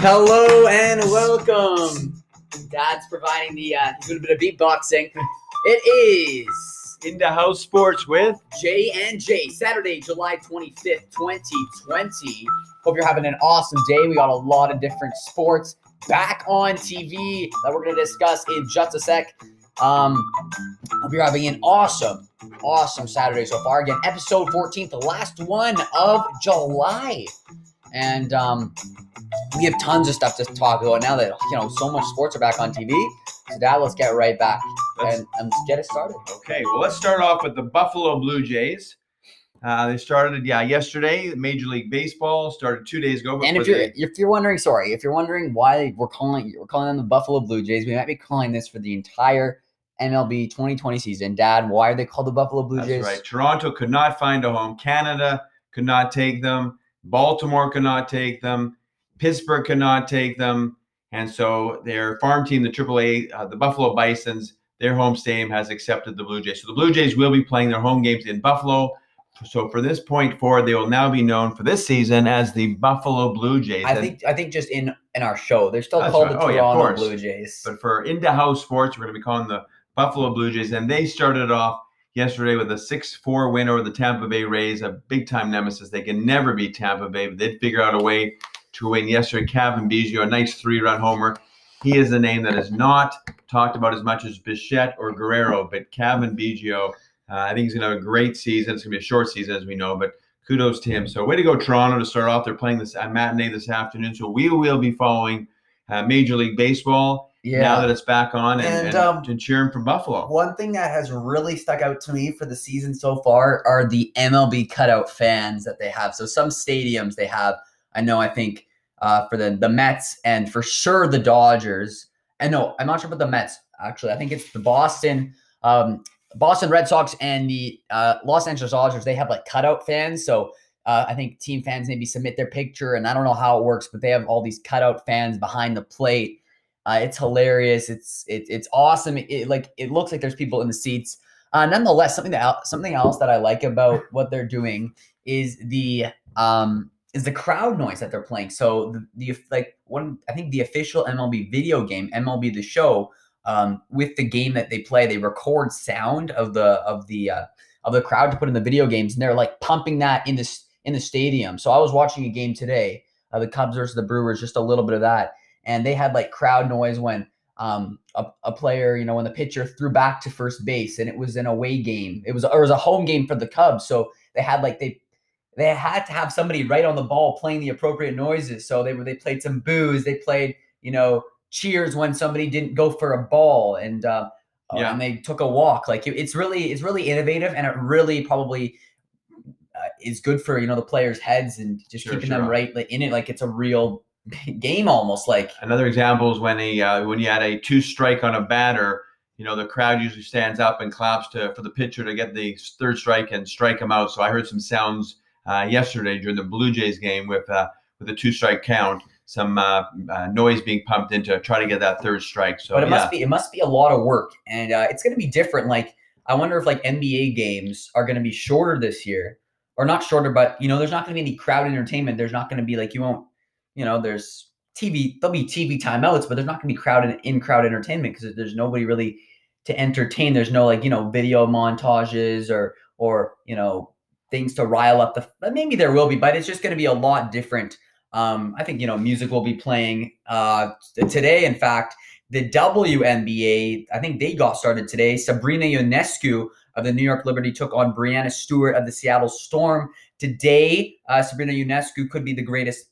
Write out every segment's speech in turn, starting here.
Hello and welcome. Dad's providing the uh, a bit of beatboxing. It is Into House Sports with J and J, Saturday, July 25th, 2020. Hope you're having an awesome day. We got a lot of different sports back on TV that we're going to discuss in just a sec. Um, hope you're having an awesome, awesome Saturday so far. Again, episode 14, the last one of July. And um, we have tons of stuff to talk about now that, you know, so much sports are back on TV. So, Dad, let's get right back and, and get it started. Okay, well, let's start off with the Buffalo Blue Jays. Uh, they started, yeah, yesterday. Major League Baseball started two days ago. And if you're they- if you're wondering, sorry, if you're wondering why we're calling we're calling them the Buffalo Blue Jays, we might be calling this for the entire MLB 2020 season. Dad, why are they called the Buffalo Blue that's Jays? right. Toronto could not find a home. Canada could not take them. Baltimore could not take them. Pittsburgh could not take them. And so their farm team, the AAA, uh, the Buffalo Bisons, their home stadium has accepted the Blue Jays. So the Blue Jays will be playing their home games in Buffalo. So for this point forward, they will now be known for this season as the Buffalo Blue Jays. I And- think I think just in in our show, they're still called right. the Oh, yeah, Toronto. Blue Jays. But for into house sports, we're going to be calling the Buffalo Blue Jays, and they started off yesterday with a six-four win over the Tampa Bay Rays, a big-time nemesis. They can never beat Tampa Bay, but they'd figure out a way to win yesterday. Cavan Biggio, a nice three-run homer. He is a name that is not talked about as much as Bichette or Guerrero, but Cavan Biggio, uh, I think he's going to have a great season. It's going to be a short season, as we know, but kudos to him. So way to go, Toronto, to start off. They're playing this matinee this afternoon, so we will be following uh, Major League Baseball now that it's back on and, And, and, um, and cheering for Buffalo. One thing that has really stuck out to me for the season so far are the MLB cutout fans that they have. So some stadiums they have. I know. I think uh, for the the Mets and for sure the Dodgers. And no, I'm not sure about the Mets. Actually, I think it's the Boston. Um, Boston Red Sox and the uh, Los Angeles Dodgers. They have like cutout fans. So uh, I think team fans maybe submit their picture, and I don't know how it works, but they have all these cutout fans behind the plate. Uh, it's hilarious. It's it, it's awesome. It, it, like it looks like there's people in the seats. Uh, nonetheless, something that something else that I like about what they're doing is the um is the crowd noise that they're playing. So the, the like one I think the official MLB video game MLB the Show um, with the game that they play, they record sound of the of the uh, of the crowd to put in the video games, and they're like pumping that in this in the stadium. So I was watching a game today, uh, the Cubs versus the Brewers, just a little bit of that, and they had like crowd noise when um, a, a player, you know, when the pitcher threw back to first base, and it was an away game. It was or it was a home game for the Cubs, so they had like they they had to have somebody right on the ball playing the appropriate noises. So they were they played some boos, they played you know cheers when somebody didn't go for a ball, and uh, uh, Yeah. and they took a walk. Like it- it's really it's really innovative, and it really probably uh, is good for you know the players' heads and just Sure, keeping sure. them right like, in it, like it's a real game almost. Like Another example is when a uh, when you had a two strike on a batter, you know the crowd usually stands up and claps to for the pitcher to get the third strike and strike him out. So I heard some sounds uh, yesterday during the Blue Jays game with uh, with a two strike count, some uh, uh, noise being pumped into try to get that third strike. So but it yeah, must be it must be a lot of work, and uh, it's going to be different. Like I wonder if like NBA games are going to be shorter this year, or not shorter, but you know, there's not going to be any crowd entertainment. There's not going to be like you won't, you know, there's TV. There'll be TV timeouts, but there's not going to be crowd in, in crowd entertainment because there's nobody really to entertain. There's no like you know video montages or or you know things to rile up the. Maybe there will be, but it's just going to be a lot different. Um, I think you know music will be playing uh, today. In fact, the WNBA, I think they got started today. Sabrina Ionescu of the New York Liberty took on Breanna Stewart of the Seattle Storm. Today, uh, Sabrina Ionescu could be the greatest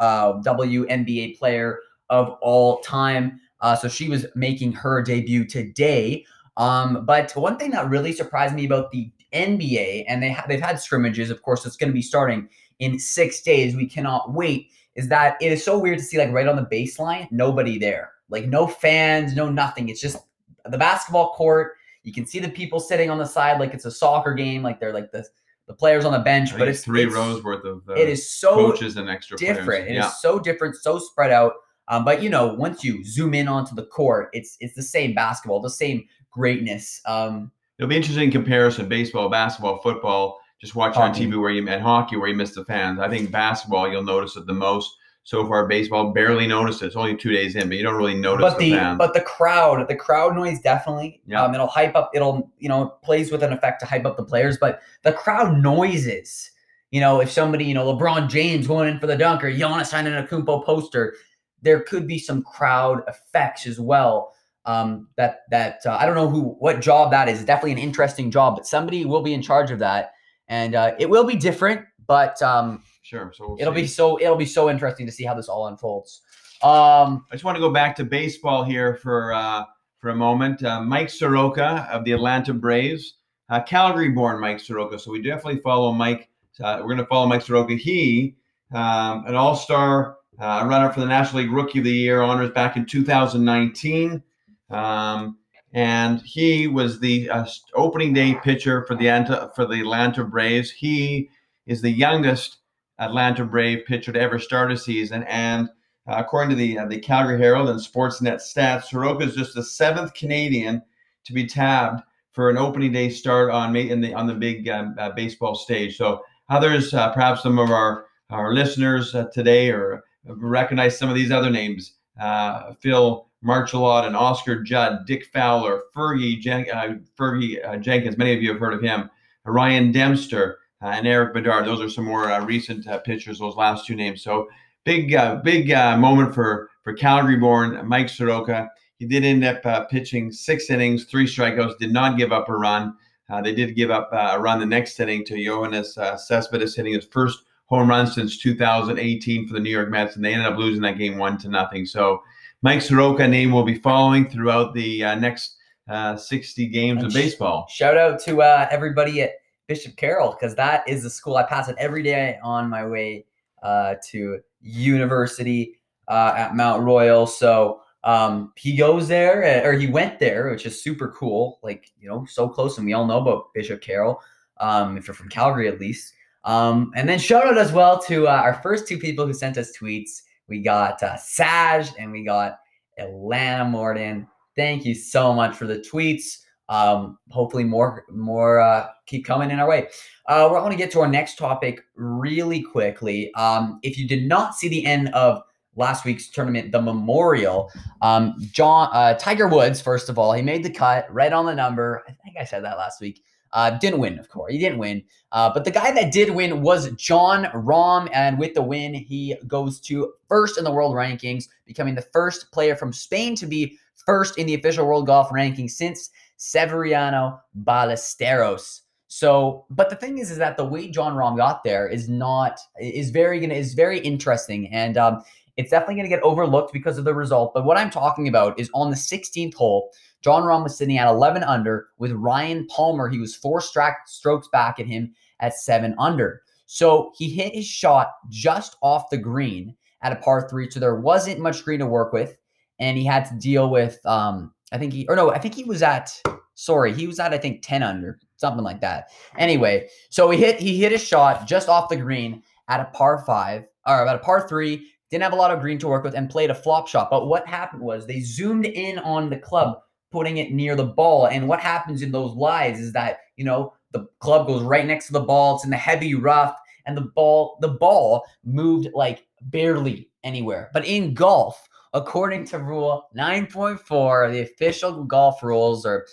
uh, WNBA player of all time. Uh, so she was making her debut today. Um, but one thing that really surprised me about the NBA, and they ha- they've had scrimmages, of course, it's going to be starting in six days. We cannot wait. Is that it is so weird to see like right on the baseline, nobody there, like no fans, no nothing. It's just the basketball court. You can see the people sitting on the side like it's a soccer game, like they're like the the players on the bench, but it's three it's- rows worth of uh, It is so coaches and extra different. players. It is yeah. so different, so spread out. Um, but you know, once you zoom in onto the court, it's it's the same basketball, the same greatness. Um, It'll be interesting comparison: baseball, basketball, football. just watching on TV where you and hockey where you miss the fans. I think basketball you'll notice it the most. So far, baseball barely notice it. It's only two days in, but you don't really notice but the, the but the crowd, the crowd noise definitely. Yeah. Um, it'll hype up. It'll you know plays with an effect to hype up the players. But the crowd noises. You know, if somebody you know LeBron James going in for the dunk or Giannis Antetokounmpo poster, there could be some crowd effects as well. Um, that that uh, I don't know who what job that is. It's definitely an interesting job, but somebody will be in charge of that, and uh, it will be different. But um, sure. So we'll it'll see. be so it'll be so interesting to see how this all unfolds. Um, I just want to go back to baseball here for uh, for a moment. Uh, Mike Soroka of the Atlanta Braves, uh, Calgary-born Mike Soroka. So we definitely follow Mike. Uh, we're going to follow Mike Soroka. He, um, an All-Star uh, runner for the National League Rookie of the Year honors back in 2019, um, and he was the uh, opening day pitcher for the Anta, for the Atlanta Braves. He is the youngest Atlanta Brave pitcher to ever start a season, and uh, according to the uh, the Calgary Herald and Sportsnet stats, Soroka is just the seventh Canadian to be tabbed for an opening day start on in the on the big um, uh, baseball stage. So others, uh, perhaps some of our our listeners uh, today, or recognize some of these other names: uh, Phil Marchildon and Oscar Judd, Dick Fowler, Fergie Jen- Fergie Jenkins. Many of you have heard of him. Ryan Dempster and Erik Bedard. Those are some more uh, recent uh, pitchers. Those last two names. So big uh, big uh, moment for for Calgary-born Mike Soroka. He did end up uh, pitching six innings, three strikeouts. Did not give up a run. Uh, they did give up uh, a run the next inning to uh, Cespedes, hitting his first home run since 2018 for the New York Mets, and they ended up losing that game one to nothing. So Mike Soroka name will be following throughout the uh, next uh, 60 games And of baseball. Shout out to uh, everybody at Bishop Carroll because that is the school I pass it every day on my way uh, to university uh, at Mount Royal. So um, he goes there, uh, or he went there, which is super cool. Like you know, so close, and we all know about Bishop Carroll. Um, if you're from Calgary, at least. Um, and then shout out as well to uh, our first two people who sent us tweets. We got uh, Saj and we got Atlanta Morton. Thank you so much for the tweets. Um, hopefully more more uh, keep coming in our way. Uh, we're going to get to our next topic really quickly. Um, if you did not see the end of last week's tournament, the Memorial, um, John uh, Tiger Woods, first of all, he made the cut right on the number. I think I said that last week. Uh, didn't win, of course. He didn't win. Uh, but the guy that did win was Jon Rahm. And with the win, he goes to first in the world rankings, becoming the first player from Spain to be first in the official world golf ranking since Severiano Ballesteros. So, but the thing is, is that the way Jon Rahm got there is not is very gonna is very interesting, and um, it's definitely gonna get overlooked because of the result. But what I'm talking about is on the 16th hole, Jon Rahm was sitting at 11 under with Ryan Palmer. He was four stra- strokes back at him at seven under. So he hit his shot just off the green at a par three. So there wasn't much green to work with, and he had to deal with um, I think he or no, I think he was at sorry, he was at I think 10 under, something like that. Anyway, so he hit he hit a shot just off the green at a par five or at a par three. Didn't have a lot of green to work with and played a flop shot. But what happened was they zoomed in on the club, putting it near the ball. And what happens in those lies is that you know the club goes right next to the ball. It's in the heavy rough, and the ball the ball moved like barely anywhere. But in golf, according to rule 9.4 the official golf rules or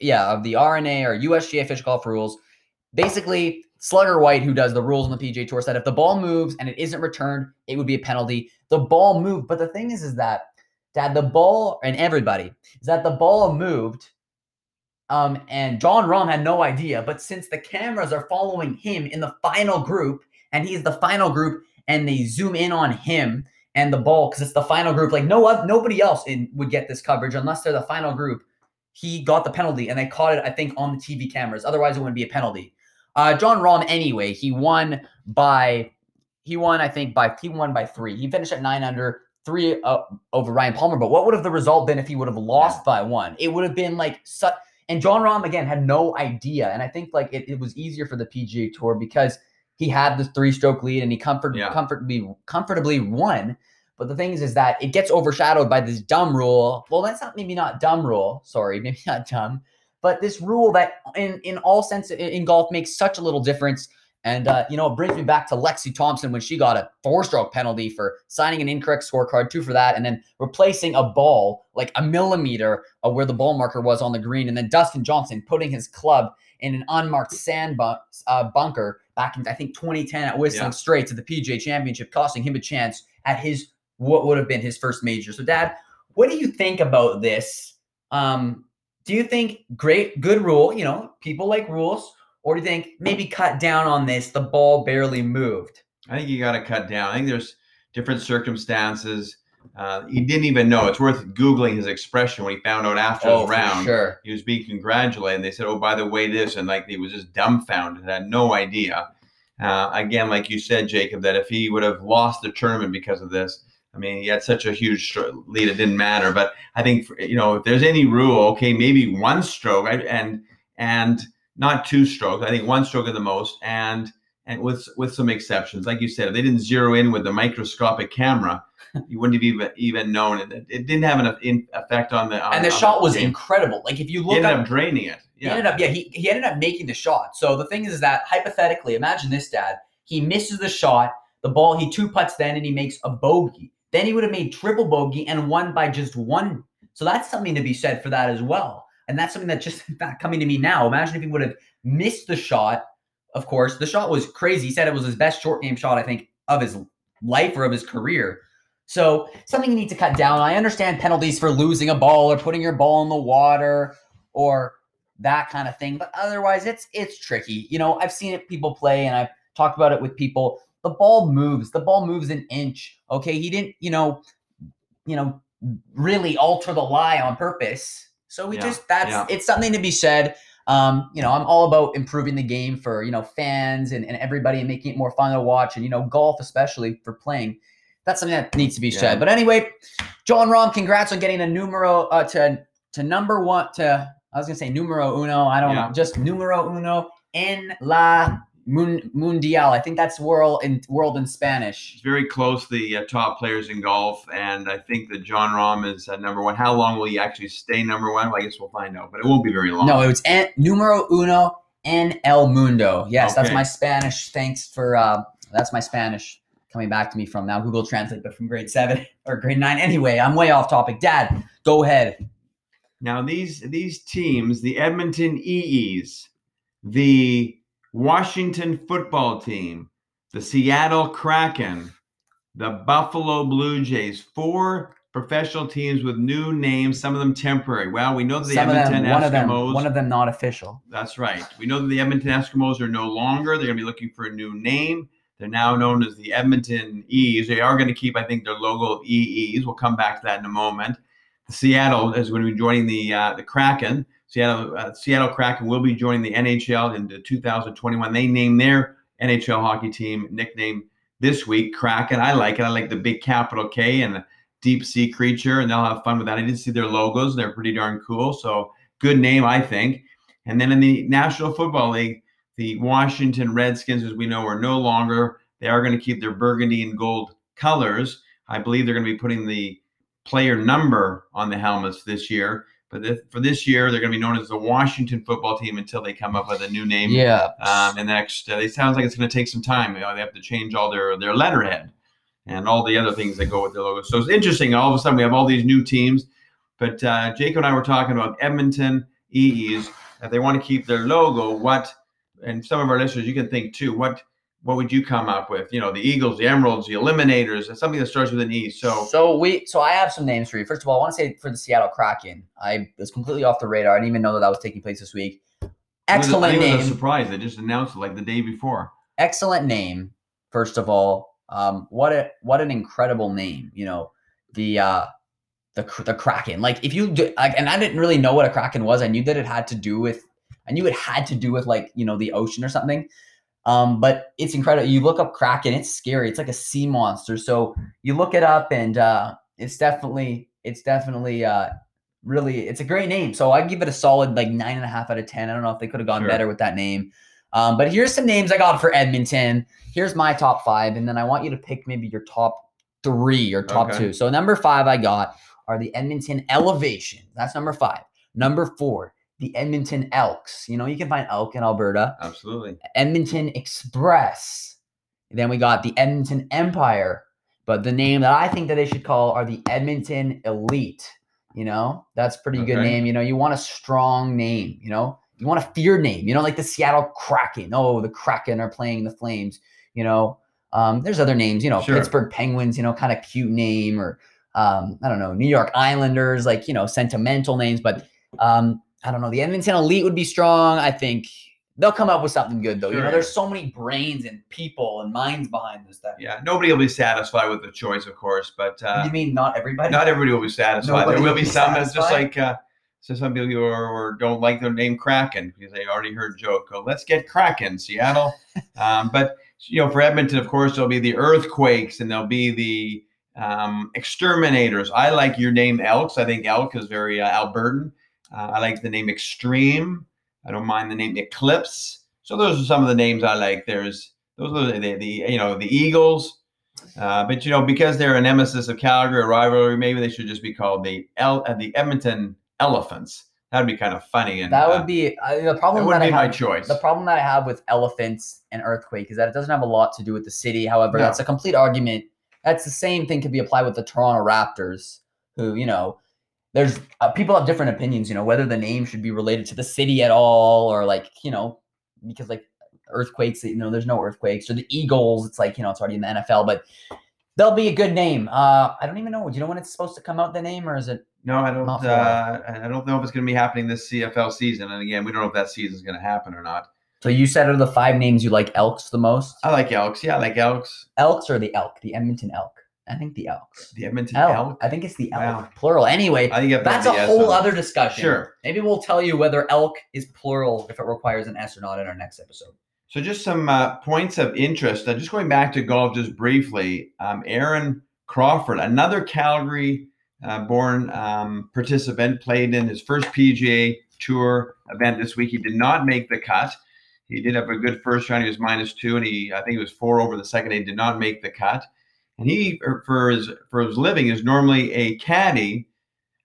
yeah of the R&A or usga official golf rules basically slugger white who does the rules on the pga tour said if the ball moves and it isn't returned it would be a penalty. The ball moved. But the thing is is that dad the ball and everybody is that the ball moved um, and Jon Rahm had no idea, but since the cameras are following him in the final group, and he's the final group, and they zoom in on him, and the ball because it's the final group. Like no nobody else in, would get this coverage unless they're the final group. He got the penalty, and they caught it. I think on the TV cameras. Otherwise, it wouldn't be a penalty. Uh, Jon Rahm, anyway, he won by he won. I think by he won by three. He finished at nine under three uh, over Ryan Palmer. But what would have the result been if he would have lost by one? It would have been like such. And Jon Rahm again had no idea, and I think like it, it was easier for the PGA Tour because he had the three stroke lead and he comfort Yeah. comfortably comfortably won. But the thing is, is that it gets overshadowed by this dumb rule. Well, that's not maybe not dumb rule. Sorry, maybe not dumb, but this rule that in in all sense in, in golf makes such a little difference. And uh, you know, it brings me back to Lexi Thompson when she got a four-stroke penalty for signing an incorrect scorecard, two for that, and then replacing a ball like a millimeter of where the ball marker was on the green, and then Dustin Johnson putting his club in an unmarked sand bu- uh, bunker back in I think 2010 at Whistling Yeah. Straits at the PGA Championship, costing him a chance at his what would have been his first major. So, Dad, what do you think about this? Um, do you think great, good rule? You know, people like rules, or do you think maybe cut down on this? The ball barely moved. I think you got to cut down. I think there's different circumstances. Uh, he didn't even know. It's worth googling his expression when he found out after Oh, the round. sure. He was being congratulated. And they said, "Oh, by the way, this," and like he was just dumbfounded, had no idea. Uh, again, like you said, Jacob, that if he would have lost the tournament because of this, I mean, he had such a huge lead, it didn't matter. But I think you know, if there's any rule, okay, maybe one stroke, right? and and not two strokes. I think one stroke at the most, and and with with some exceptions, like you said, if they didn't zero in with the microscopic camera, you wouldn't have even even known it. It didn't have an in- effect on the. On, And the shot was game. incredible. Like if you He look ended up up draining it. He Yeah. ended up, yeah, he, he ended up making the shot. So the thing is, is that hypothetically, imagine this, Dad. He misses the shot, the ball, he two putts then, and he makes a bogey. Then he would have made triple bogey and won by just one. So that's something to be said for that as well. And that's something that just in fact coming to me now. Imagine if he would have missed the shot. Of course, the shot was crazy. He said it was his best short game shot, I think, of his life or of his career. So something you need to cut down. I understand penalties for losing a ball or putting your ball in the water or that kind of thing. But otherwise, it's it's tricky. You know, I've seen it people play, and I've talked about it with people. The ball moves. The ball moves an inch. Okay, he didn't. You know, you know, really alter the lie on purpose. So we Yeah, just that's yeah. it's something to be said. Um, you know, I'm all about improving the game for you know fans and, and everybody and making it more fun to watch, and you know, golf especially for playing. That's something that needs to be Yeah. said. But anyway, Jon Rahm, congrats on getting a numero uh, to to number one to I was gonna say numero uno. I don't Yeah. know, just numero uno en la mun, mundial. I think that's world in world in Spanish. It's very close, the uh, top players in golf, and I think that Jon Rahm is uh, number one. How long will he actually stay number one? Well, I guess we'll find out, but it won't be very long. No, it's en, numero uno en el mundo. Yes, that's my Spanish. Thanks for uh, that's my Spanish coming back to me from now Google Translate, but from grade seven or grade nine. Anyway, I'm way off topic. Dad, go ahead. Now these these teams, the Edmonton EEs, the Washington football team, the Seattle Kraken, the Buffalo Blue Jays, four professional teams with new names, some of them temporary. Well, we know that the Some Edmonton them, one of them, one of them not official. That's right. We know that the Edmonton Eskimos are no longer. They're going to be looking for a new name. They're now known as the Edmonton E's. They are going to keep, I think, their logo of EEs. We'll come back to that in a moment. Seattle is going to be joining the uh, the Kraken. Seattle uh, Seattle Kraken will be joining the NHL in 2021. They named their NHL hockey team nickname this week Kraken. I like it. I like the big capital K and the deep sea creature, and they'll have fun with that. I did see their logos; they're pretty darn cool. So good name, I think. And then in the National Football League, the Washington Redskins, as we know, are no longer. They are going to keep their burgundy and gold colors. I believe they're going to be putting the player number on the helmets this year. But for this year, they're going to be known as the Washington Football Team until they come up with a new name. Yeah. Um, and the next, uh, it sounds like it's going to take some time. You know, they have to change all their their letterhead and all the other things that go with their logo. So it's interesting. All of a sudden, we have all these new teams. But uh, Jake and I were talking about Edmonton EEs. If they want to keep their logo, what? And some of our listeners, you can think too. What what would you come up with? You know, the Eagles, the Emeralds, the Eliminators, something that starts with an E. So so we so I have some names for you. First of all, I want to say for the Seattle Kraken, I was completely off the radar. I didn't even know that that was taking place this week. It was a- Excellent think It was a name. surprise. They just announced it like the day before. excellent name first of all um what a what an incredible name you know the uh the the kraken like if you do, like and i didn't really know what a kraken was i knew that it had to do with i knew it had to do with like you know the ocean or something um but it's incredible you look up kraken it's scary it's like a sea monster so you look it up and uh it's definitely it's definitely uh really it's a great name so i give it a solid like nine and a half out of ten i don't know if they could have gone Sure. better with that name um, but here's some names I got for Edmonton. Here's my top five, and then I want you to pick maybe your top three or top Okay. two. So number five I got are the Edmonton Elevation. That's number five. Number four, the Edmonton Elks. You know, you can find elk in Alberta. Absolutely. Edmonton Express. Then we got the Edmonton Empire. But the name that I think that they should call are the Edmonton Elite. You know, that's pretty good name. You know, you want a strong name. You know, you want a fear name. You know, like the Seattle Kraken. Oh, the Kraken are playing the Flames. You know, um, there's other names. You know, Sure. Pittsburgh Penguins. You know, kind of cute name or um, I don't know, New York Islanders. Like you know, sentimental names. But um, I don't know. The Edmonton Elite would be strong. I think they'll come up with something good though. You know, there's so many brains and people and minds behind this stuff. Yeah. Nobody will be satisfied with the choice, of course, but uh, you mean not everybody? not everybody will be satisfied. Nobody there will will be some that's just like uh, so some people are, or don't like their name Kraken because they already heard joke. Go, let's get Kraken, Seattle. um, but you know, for Edmonton, of course, there'll be the earthquakes and there'll be the um, exterminators. I like your name Elks. I think Elk is very uh, Albertan. Uh, I like the name Extreme. I don't mind the name Eclipse. So those are some of the names I like. There's those are the, the you know the Eagles. Uh, but you know, because they're a nemesis of Calgary, a rivalry, maybe they should just be called the El- uh, the Edmonton Elephants. That'd be kind of funny. And that uh, would be uh, the that problem would that, be I my have. choice. The problem that I have with elephants and earthquake is that it doesn't have a lot to do with the city. However, No. that's a complete argument. That's the same thing could be applied with the Toronto Raptors, who you know, there's uh, people have different opinions. You know, whether the name should be related to the city at all, or like you know, because like earthquakes, you know, there's no earthquakes, or the Eagles. It's like you know, it's already in the NFL, but. They'll be a good name. Uh, I don't even know. Do you know when it's supposed to come out? The name, or is it? no, I don't. Uh, I don't know if it's going to be happening this CFL season. And again, we don't know if that season is going to happen or not. So you said of the five names you like Elks the most? I like Elks. Yeah, I like Elks. Elks or the Elk? The Edmonton Elk. I think the Elks. The Edmonton Elk. Elk. I think it's the Elk. Wow. Plural. Anyway, I think you have to that's a whole other discussion. Sure. Maybe we'll tell you whether elk is plural if it requires an S or not in our next episode. So just some uh, points of interest. Uh, just going back to golf just briefly. Um, Aaron Crawford, another Calgary-born um, participant, played in his first PGA Tour event this week. He did not make the cut. He did have a good first round. He was minus two, and he I think he was four over the second. He did not make the cut. And he for his for his living is normally a caddy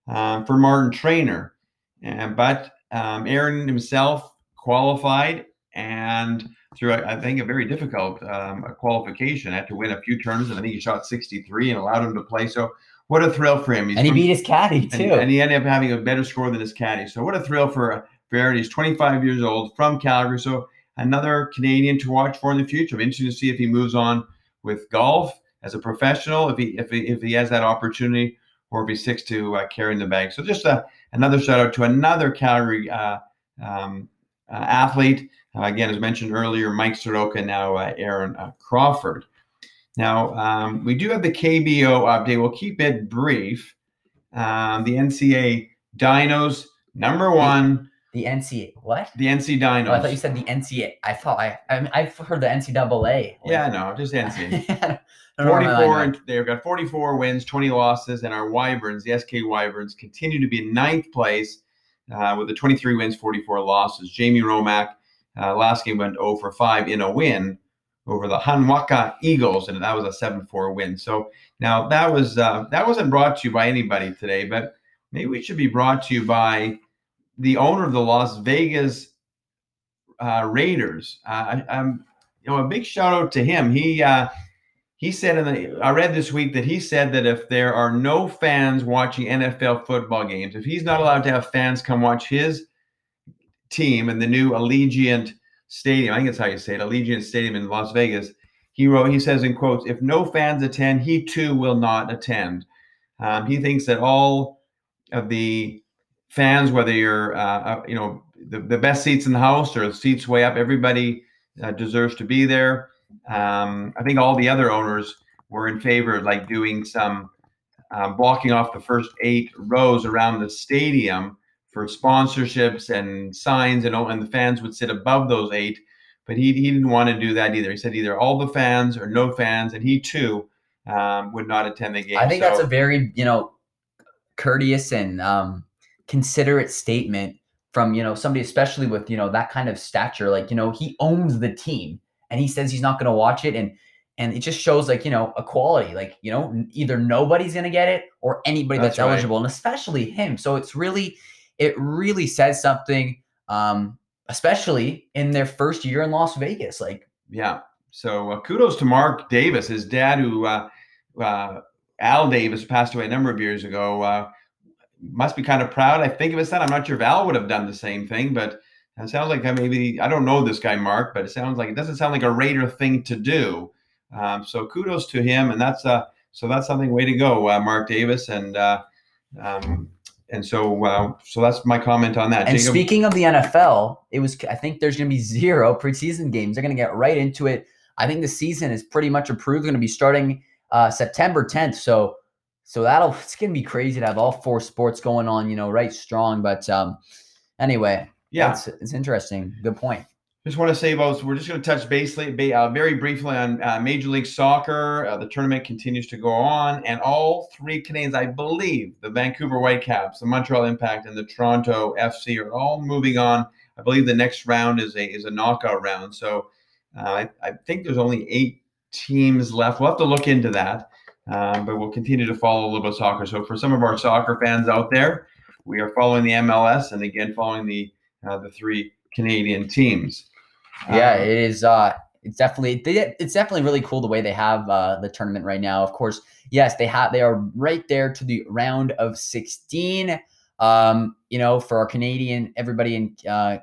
uh, for Martin Trainer, and but um, Aaron himself qualified and through I think a very difficult um, qualification. Had to win a few turns, and I think he shot 63 and allowed him to play. So what a thrill for him! He's and he from- beat his caddy too. and he ended up having a better score than his caddy. So what a thrill for Aaron. He's 25 years old from Calgary. So another Canadian to watch for in the future. It'll be interesting to see if he moves on with golf as a professional, if he if he, if he has that opportunity, or if he sticks to uh, carrying the bag. So just uh, another shout out to another Calgary uh, um, uh, athlete. Uh, again, as mentioned earlier, Mike Soroka, now uh, Aaron uh, Crawford. Now, um, we do have the KBO update. We'll keep it brief. Um, the NCA Dinos, number one, the NCA. What? the NC Dinos. Oh, I thought you said the NCA. I thought I. I mean, I've heard the NCAA. yeah, no, just NC. I don't know where my mind 44 and they've got 44 wins 20 losses and our wyverns the sk wyverns continue to be in ninth place uh, with the 23 wins 44 losses. Jamie Romak uh, last game went 0 for 5 in a win over the Hanwha eagles and that was a 7-4 win. So now that was uh, that wasn't brought to you by anybody today but maybe we should be brought to you by the owner of the las vegas uh, raiders. Uh, I, i'm you know a big shout out to him. He uh, he said in the I read this week that he said that if there are no fans watching NFL football games, if he's not allowed to have fans come watch his team in the new Allegiant Stadium, I think that's how you say it, Allegiant Stadium in Las Vegas, he wrote, he says in quotes, if no fans attend, he too will not attend. Um, he thinks that all of the fans, whether you're, uh, uh, you know, the, the best seats in the house or seats way up, everybody uh, deserves to be there. Um, I think all the other owners were in favor of like doing some uh, blocking off the first eight rows around the stadium for sponsorships and signs, and, and the fans would sit above those eight. But he, he didn't want to do that either. He said either all the fans or no fans, and he too um, would not attend the game. I think that's a very you know courteous and um, considerate statement from you know somebody, especially with you know that kind of stature. Like you know he owns the team, and he says he's not going to watch it, and and it just shows like you know equality. Like you know either nobody's going to get it or anybody that's, That's right. eligible, and especially him. So it's really it really says something, um, especially in their first year in Las Vegas. Like, yeah. So uh, kudos to Mark Davis, his dad, who uh, uh, Al Davis passed away a number of years ago. Uh, must be kind of proud. I think of his son. I'm not sure if Al would have done the same thing, but it sounds like maybe I don't know this guy Mark, but it sounds like it doesn't sound like a Raider thing to do. Um, so kudos to him, and that's uh, so that's something. Way to go, uh, Mark Davis, and uh, um, and so uh, so that's my comment on that. And Jacob? speaking of the NFL, it was I think there's going to be zero preseason games. They're going to get right into it. I think the season is pretty much approved. Going to be starting uh, September 10th. So so that'll it's going to be crazy to have all four sports going on. You know, right strong. But um, anyway, yeah, it's, it's interesting. Good point. Just want to say about we're just going to touch basically uh, very briefly on uh, Major League Soccer. Uh, the tournament continues to go on, and all three Canadians, I believe, the Vancouver Whitecaps, the Montreal Impact, and the Toronto FC, are all moving on. I believe the next round is a is a knockout round. So uh, I, I think there's only eight teams left. We'll have to look into that, um, but we'll continue to follow a little bit of soccer. So for some of our soccer fans out there, we are following the MLS, and again following the uh, the three Canadian teams. Yeah, Um, it is. Uh, it's definitely they, it's definitely really cool the way they have uh, the tournament right now. Of course, yes, they have they are right there to the round of sixteen. Um, you know, for our Canadian everybody in uh,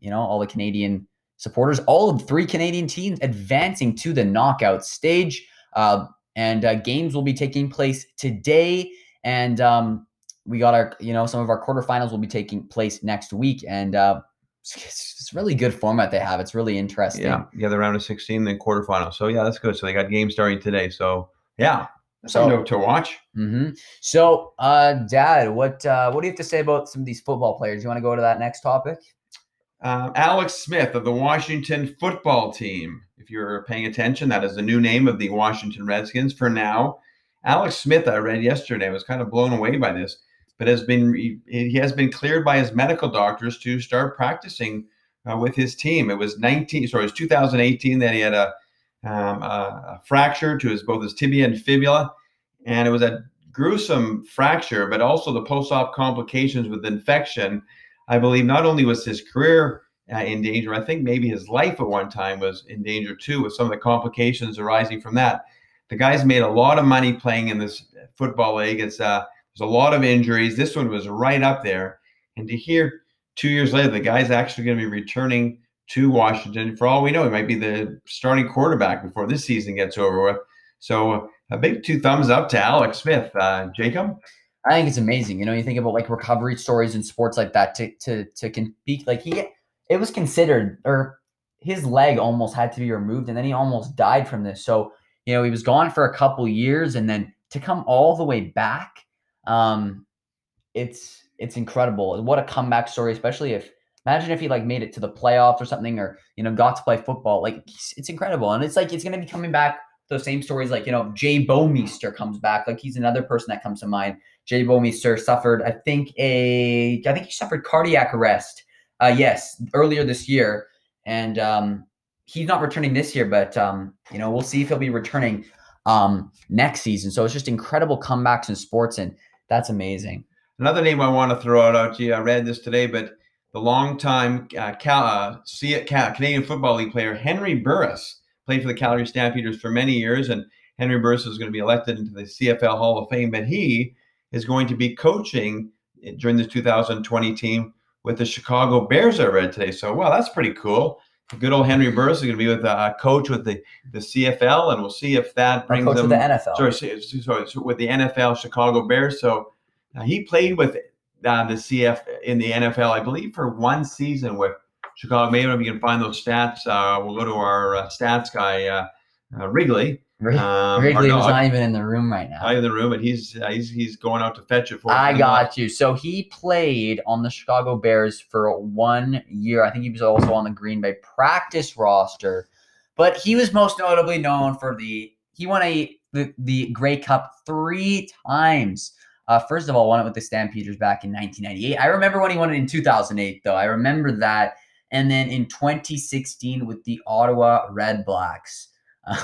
you know all the Canadian supporters, all of three Canadian teams advancing to the knockout stage. Uh, and uh, games will be taking place today, and um, we got our you know some of our quarterfinals will be taking place next week, and uh, it's, it's really good format they have. It's really interesting. Yeah, yeah, the round of 16, then quarterfinal. So yeah, that's good. So they got games starting today. So yeah, So- something to, watch. hmm So, uh, Dad, what uh, what do you have to say about some of these football players? You want to go to that next topic? Uh, Alex Smith of the Washington football team. If you're paying attention, that is the new name of the Washington Redskins for now. Alex Smith, I read yesterday, I was kind of blown away by this, but has been he, has been cleared by his medical doctors to start practicing uh, with his team. It was 19, sorry, it was 2018 that he had a, um, a fracture to his both his tibia and fibula, and it was a gruesome fracture, but also the post-op complications with infection. I believe not only was his career uh, in danger, I think maybe his life at one time was in danger too, with some of the complications arising from that. The guy's made a lot of money playing in this football league. It's uh, there's a lot of injuries. This one was right up there, and to hear two years later the guy's actually going to be returning to Washington. For all we know, he might be the starting quarterback before this season gets over with. So a big two thumbs up to Alex Smith, uh, Jacob. I think it's amazing. You know, you think about like recovery stories in sports like that to to to be Like he, it was considered, or his leg almost had to be removed, and then he almost died from this. So you know, he was gone for a couple years, and then to come all the way back, um, it's it's incredible. What a comeback story, especially if imagine if he like made it to the playoffs or something, or you know, got to play football. Like it's, incredible, and it's like it's gonna be coming back. Those same stories, like you know, Jay Bouwmeester comes back. Like he's another person that comes to mind. Jay Bouwmeester suffered, I think, a I think he suffered cardiac arrest. Uh, yes, earlier this year, and um, he's not returning this year, but um, you know, we'll see if he'll be returning um, next season. So it's just incredible comebacks in sports, and that's amazing. Another name I want to throw out, out to you, I read this today, but the longtime uh, Cal, uh, C- Cal- Canadian Football League player Henry Burris played for the Calgary Stampeders for many years, and Henry Burris is going to be elected into the CFL Hall of Fame, but he is going to be coaching during the 2020 team with the Chicago Bears. I read today, so wow, that's pretty cool. Good old Henry Burris is going to be with a coach with the, the CFL, and we'll see if that brings coach them of the NFL. sorry, sorry, sorry, with the NFL Chicago Bears. So uh, he played with uh, the CF in the NFL, I believe, for one season with Chicago. Maybe if you can find those stats, uh, we'll go to our uh, stats guy, uh, uh, Wrigley. Um, Wrigley or was no, not even in the room right now. Not in the room, and he's uh, he's he's going out to fetch it for. I got you. So he played on the Chicago Bears for one year. I think he was also on the Green Bay practice roster, but he was most notably known for the he won a the, the Grey Cup three times. Uh, first of all, won it with the Stampeders back in 1998. I remember when he won it in 2008, though. I remember that. And then in 2016 with the Ottawa Red Blacks.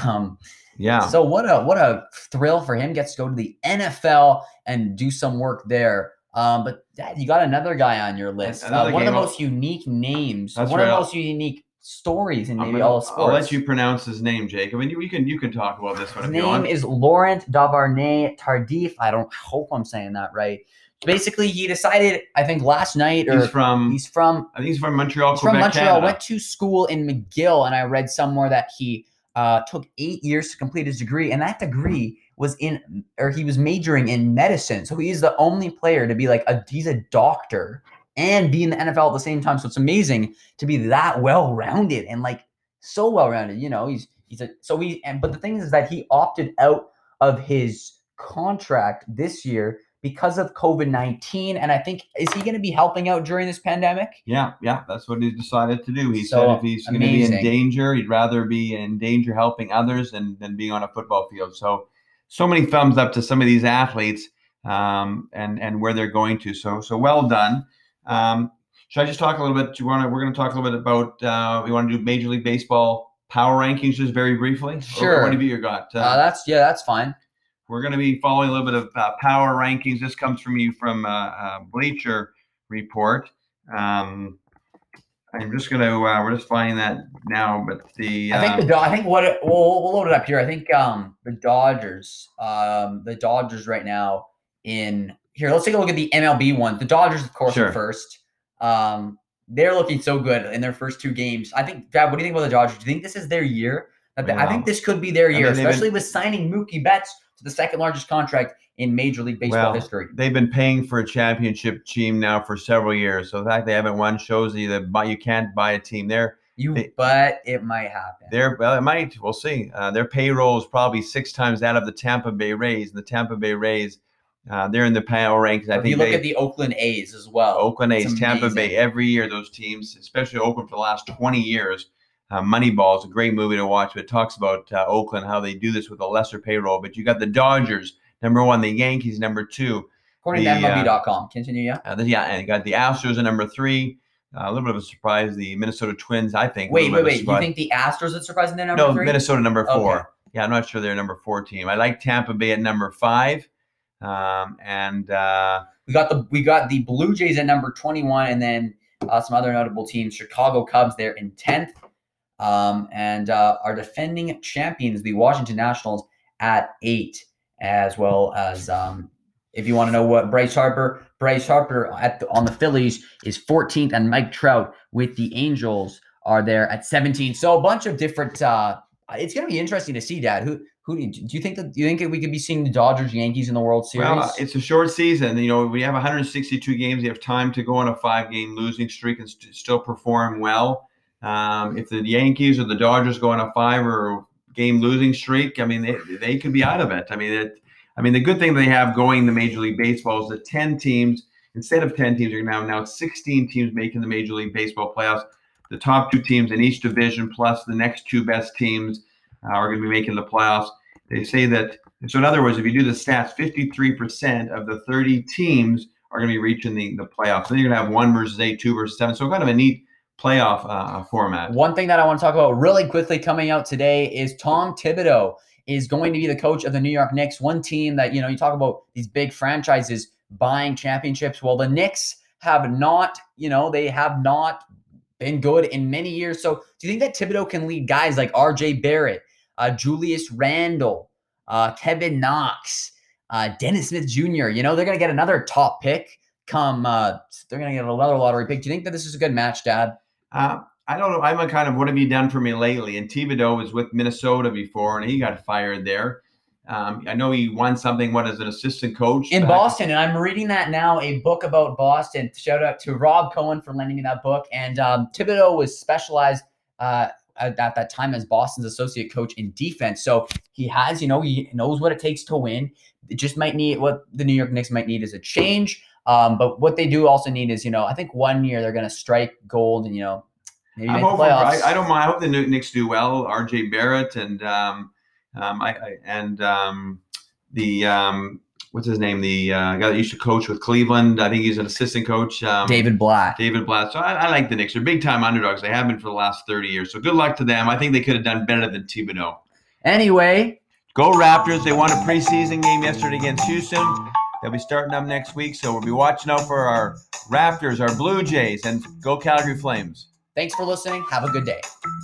Um, Yeah. so what a what a thrill for him. Gets to go to the NFL and do some work there. Um, but Dad, you got another guy on your list. Uh, one of the most unique names. One of the most unique stories in maybe all of sports. I'll let you pronounce his name, Jake. I mean, you, you can you can talk about this one His name is Laurent Duvernay-Tardif. I don't hope I'm saying that right. Basically, he decided, I think last night, or He's from he's from I think he's from Montreal, he's from Montreal. Canada. Went to school in McGill, and I read somewhere that he uh, took eight years to complete his degree, and that degree was in, or he was majoring in medicine. So he's the only player to be like a he's a doctor and be in the NFL at the same time. So it's amazing to be that well rounded and like so well rounded. You know, he's he's a so he and but the thing is that he opted out of his contract this year because of COVID nineteen, and I think is he going to be helping out during this pandemic? Yeah, yeah, that's what he decided to do. He So said if he's going to be in danger, he'd rather be in danger helping others than, than being on a football field. So, so many thumbs up to some of these athletes um, and and where they're going to. So, so well done. Um, should I just talk a little bit? Do you want to? We're going to talk a little bit about. Uh, we want to do Major League Baseball power rankings just very briefly. Or Sure. What have you got? Uh, Uh, that's yeah, that's fine. We're going to be following a little bit of uh, power rankings. This comes from you from uh, uh, Bleacher Report. Um, I'm just going to. Uh, we're just finding that now, but the. I think the Do- I think what it, we'll, we'll load it up here. I think um the Dodgers, um the Dodgers right now in here. Let's take a look at the MLB one. The Dodgers, of course, Sure. are first. Um, they're looking so good in their first two games. I think, Dad, what do you think about the Dodgers? Do you think this is their year? I, thi- I think this could be their I year, mean, they've been- especially with signing Mookie Betts to the second largest contract in Major League Baseball Well, history. they've been paying for a championship team now for several years. So the fact they haven't won shows you that you can't buy a team. They're You, they- but it might happen. They're well, it might. We'll see. Uh, their payroll is probably six times that of the Tampa Bay Rays. And the Tampa Bay Rays, uh, they're in the power rankings. I if think you look they, at the Oakland A's as well. Oakland A's, Tampa. Bay, every year those teams, especially Oakland for the last 20 years. Uh, Moneyball is a great movie to watch. But it talks about uh, Oakland how they do this with a lesser payroll. But you got the Dodgers number one, the Yankees number two. According the, to MLB.com. Continue, yeah. Uh, then, yeah, and you got the Astros at number three. Uh, a little bit of a surprise. The Minnesota Twins, I think. Wait, wait, bit of a wait. You think the Astros are surprising their number no, three? Minnesota number four. Okay. Yeah, I'm not sure they're number four team. I like Tampa Bay at number five, um, and uh, We got the we got the Blue Jays at number 21, and then uh, some other notable teams. Chicago Cubs there in 10th, um, and uh, our defending champions, the Washington Nationals, at eight, as well as um, if you want to know what Bryce Harper, Bryce Harper at the, on the Phillies is 14th, and Mike Trout with the Angels are there at 17. So a bunch of different. Uh, it's going to be interesting to see, Dad. Who who do you, think that do you think that we could be seeing the Dodgers Yankees in the World Series? well, it's a short season. You know, we have 162 games. You have time to go on a five-game losing streak and st- still perform well. Um, if the Yankees or the Dodgers go on a five or game losing streak, I mean, they, they could be out of it. I mean, it, I mean, the good thing they have going the Major League Baseball is that 10 teams, instead of 10 teams, are now now 16 teams making the Major League Baseball playoffs. The top two teams in each division, plus the next two best teams, uh, are going to be making the playoffs. They say that. So, in other words, if you do the stats, 53% of the 30 teams are going to be reaching the, the playoffs. Then you're going to have one versus eight, two versus seven. So, kind of a neat playoff uh, format. One thing that I want to talk about really quickly coming out today is Tom Thibodeau is going to be the coach of the New York Knicks, one team that, you know, you talk about these big franchises buying championships. Well, the Knicks have not, you know, they have not been good in many years. So do you think that Thibodeau can lead guys like RJ Barrett, uh, Julius Randle, uh, Kevin Knox, uh, Dennis Smith Jr.? You know, they're going to get another top pick come, uh, they're going to get another lottery pick. Do you think that this is a good match, Dad? Uh, I don't know. I'm a kind of what have you done for me lately? And Thibodeau was with Minnesota before, and he got fired there. Um, I know he won something. What as an assistant coach in Boston, and I'm reading that now, a book about Boston. Shout out to Rob Cohen for lending me that book. And um, Thibodeau was specialized uh, at, at that time as Boston's associate coach in defense. So he has, you know, he knows what it takes to win. It just might need what the New York Knicks might need is a change. Um, but what they do also need is, you know, I think one year they're going to strike gold and, you know, maybe I'm make the hopeful. playoffs. I, I don't mind. I hope the Knicks do well. R.J. Barrett and um, um, I, I and um, the um, what's his name? The uh, guy that used to coach with Cleveland. I think he's an assistant coach. Um, David Blatt. David Blatt. So I, I like the Knicks. They're big time underdogs. They have been for the last 30 years. So good luck to them. I think they could have done better than Thibodeau. Anyway, Go Raptors. They won a preseason game yesterday against Houston. He'll be starting up next week, so we'll be watching out for our Raptors, our Blue Jays, and go Calgary Flames. Thanks for listening. Have a good day.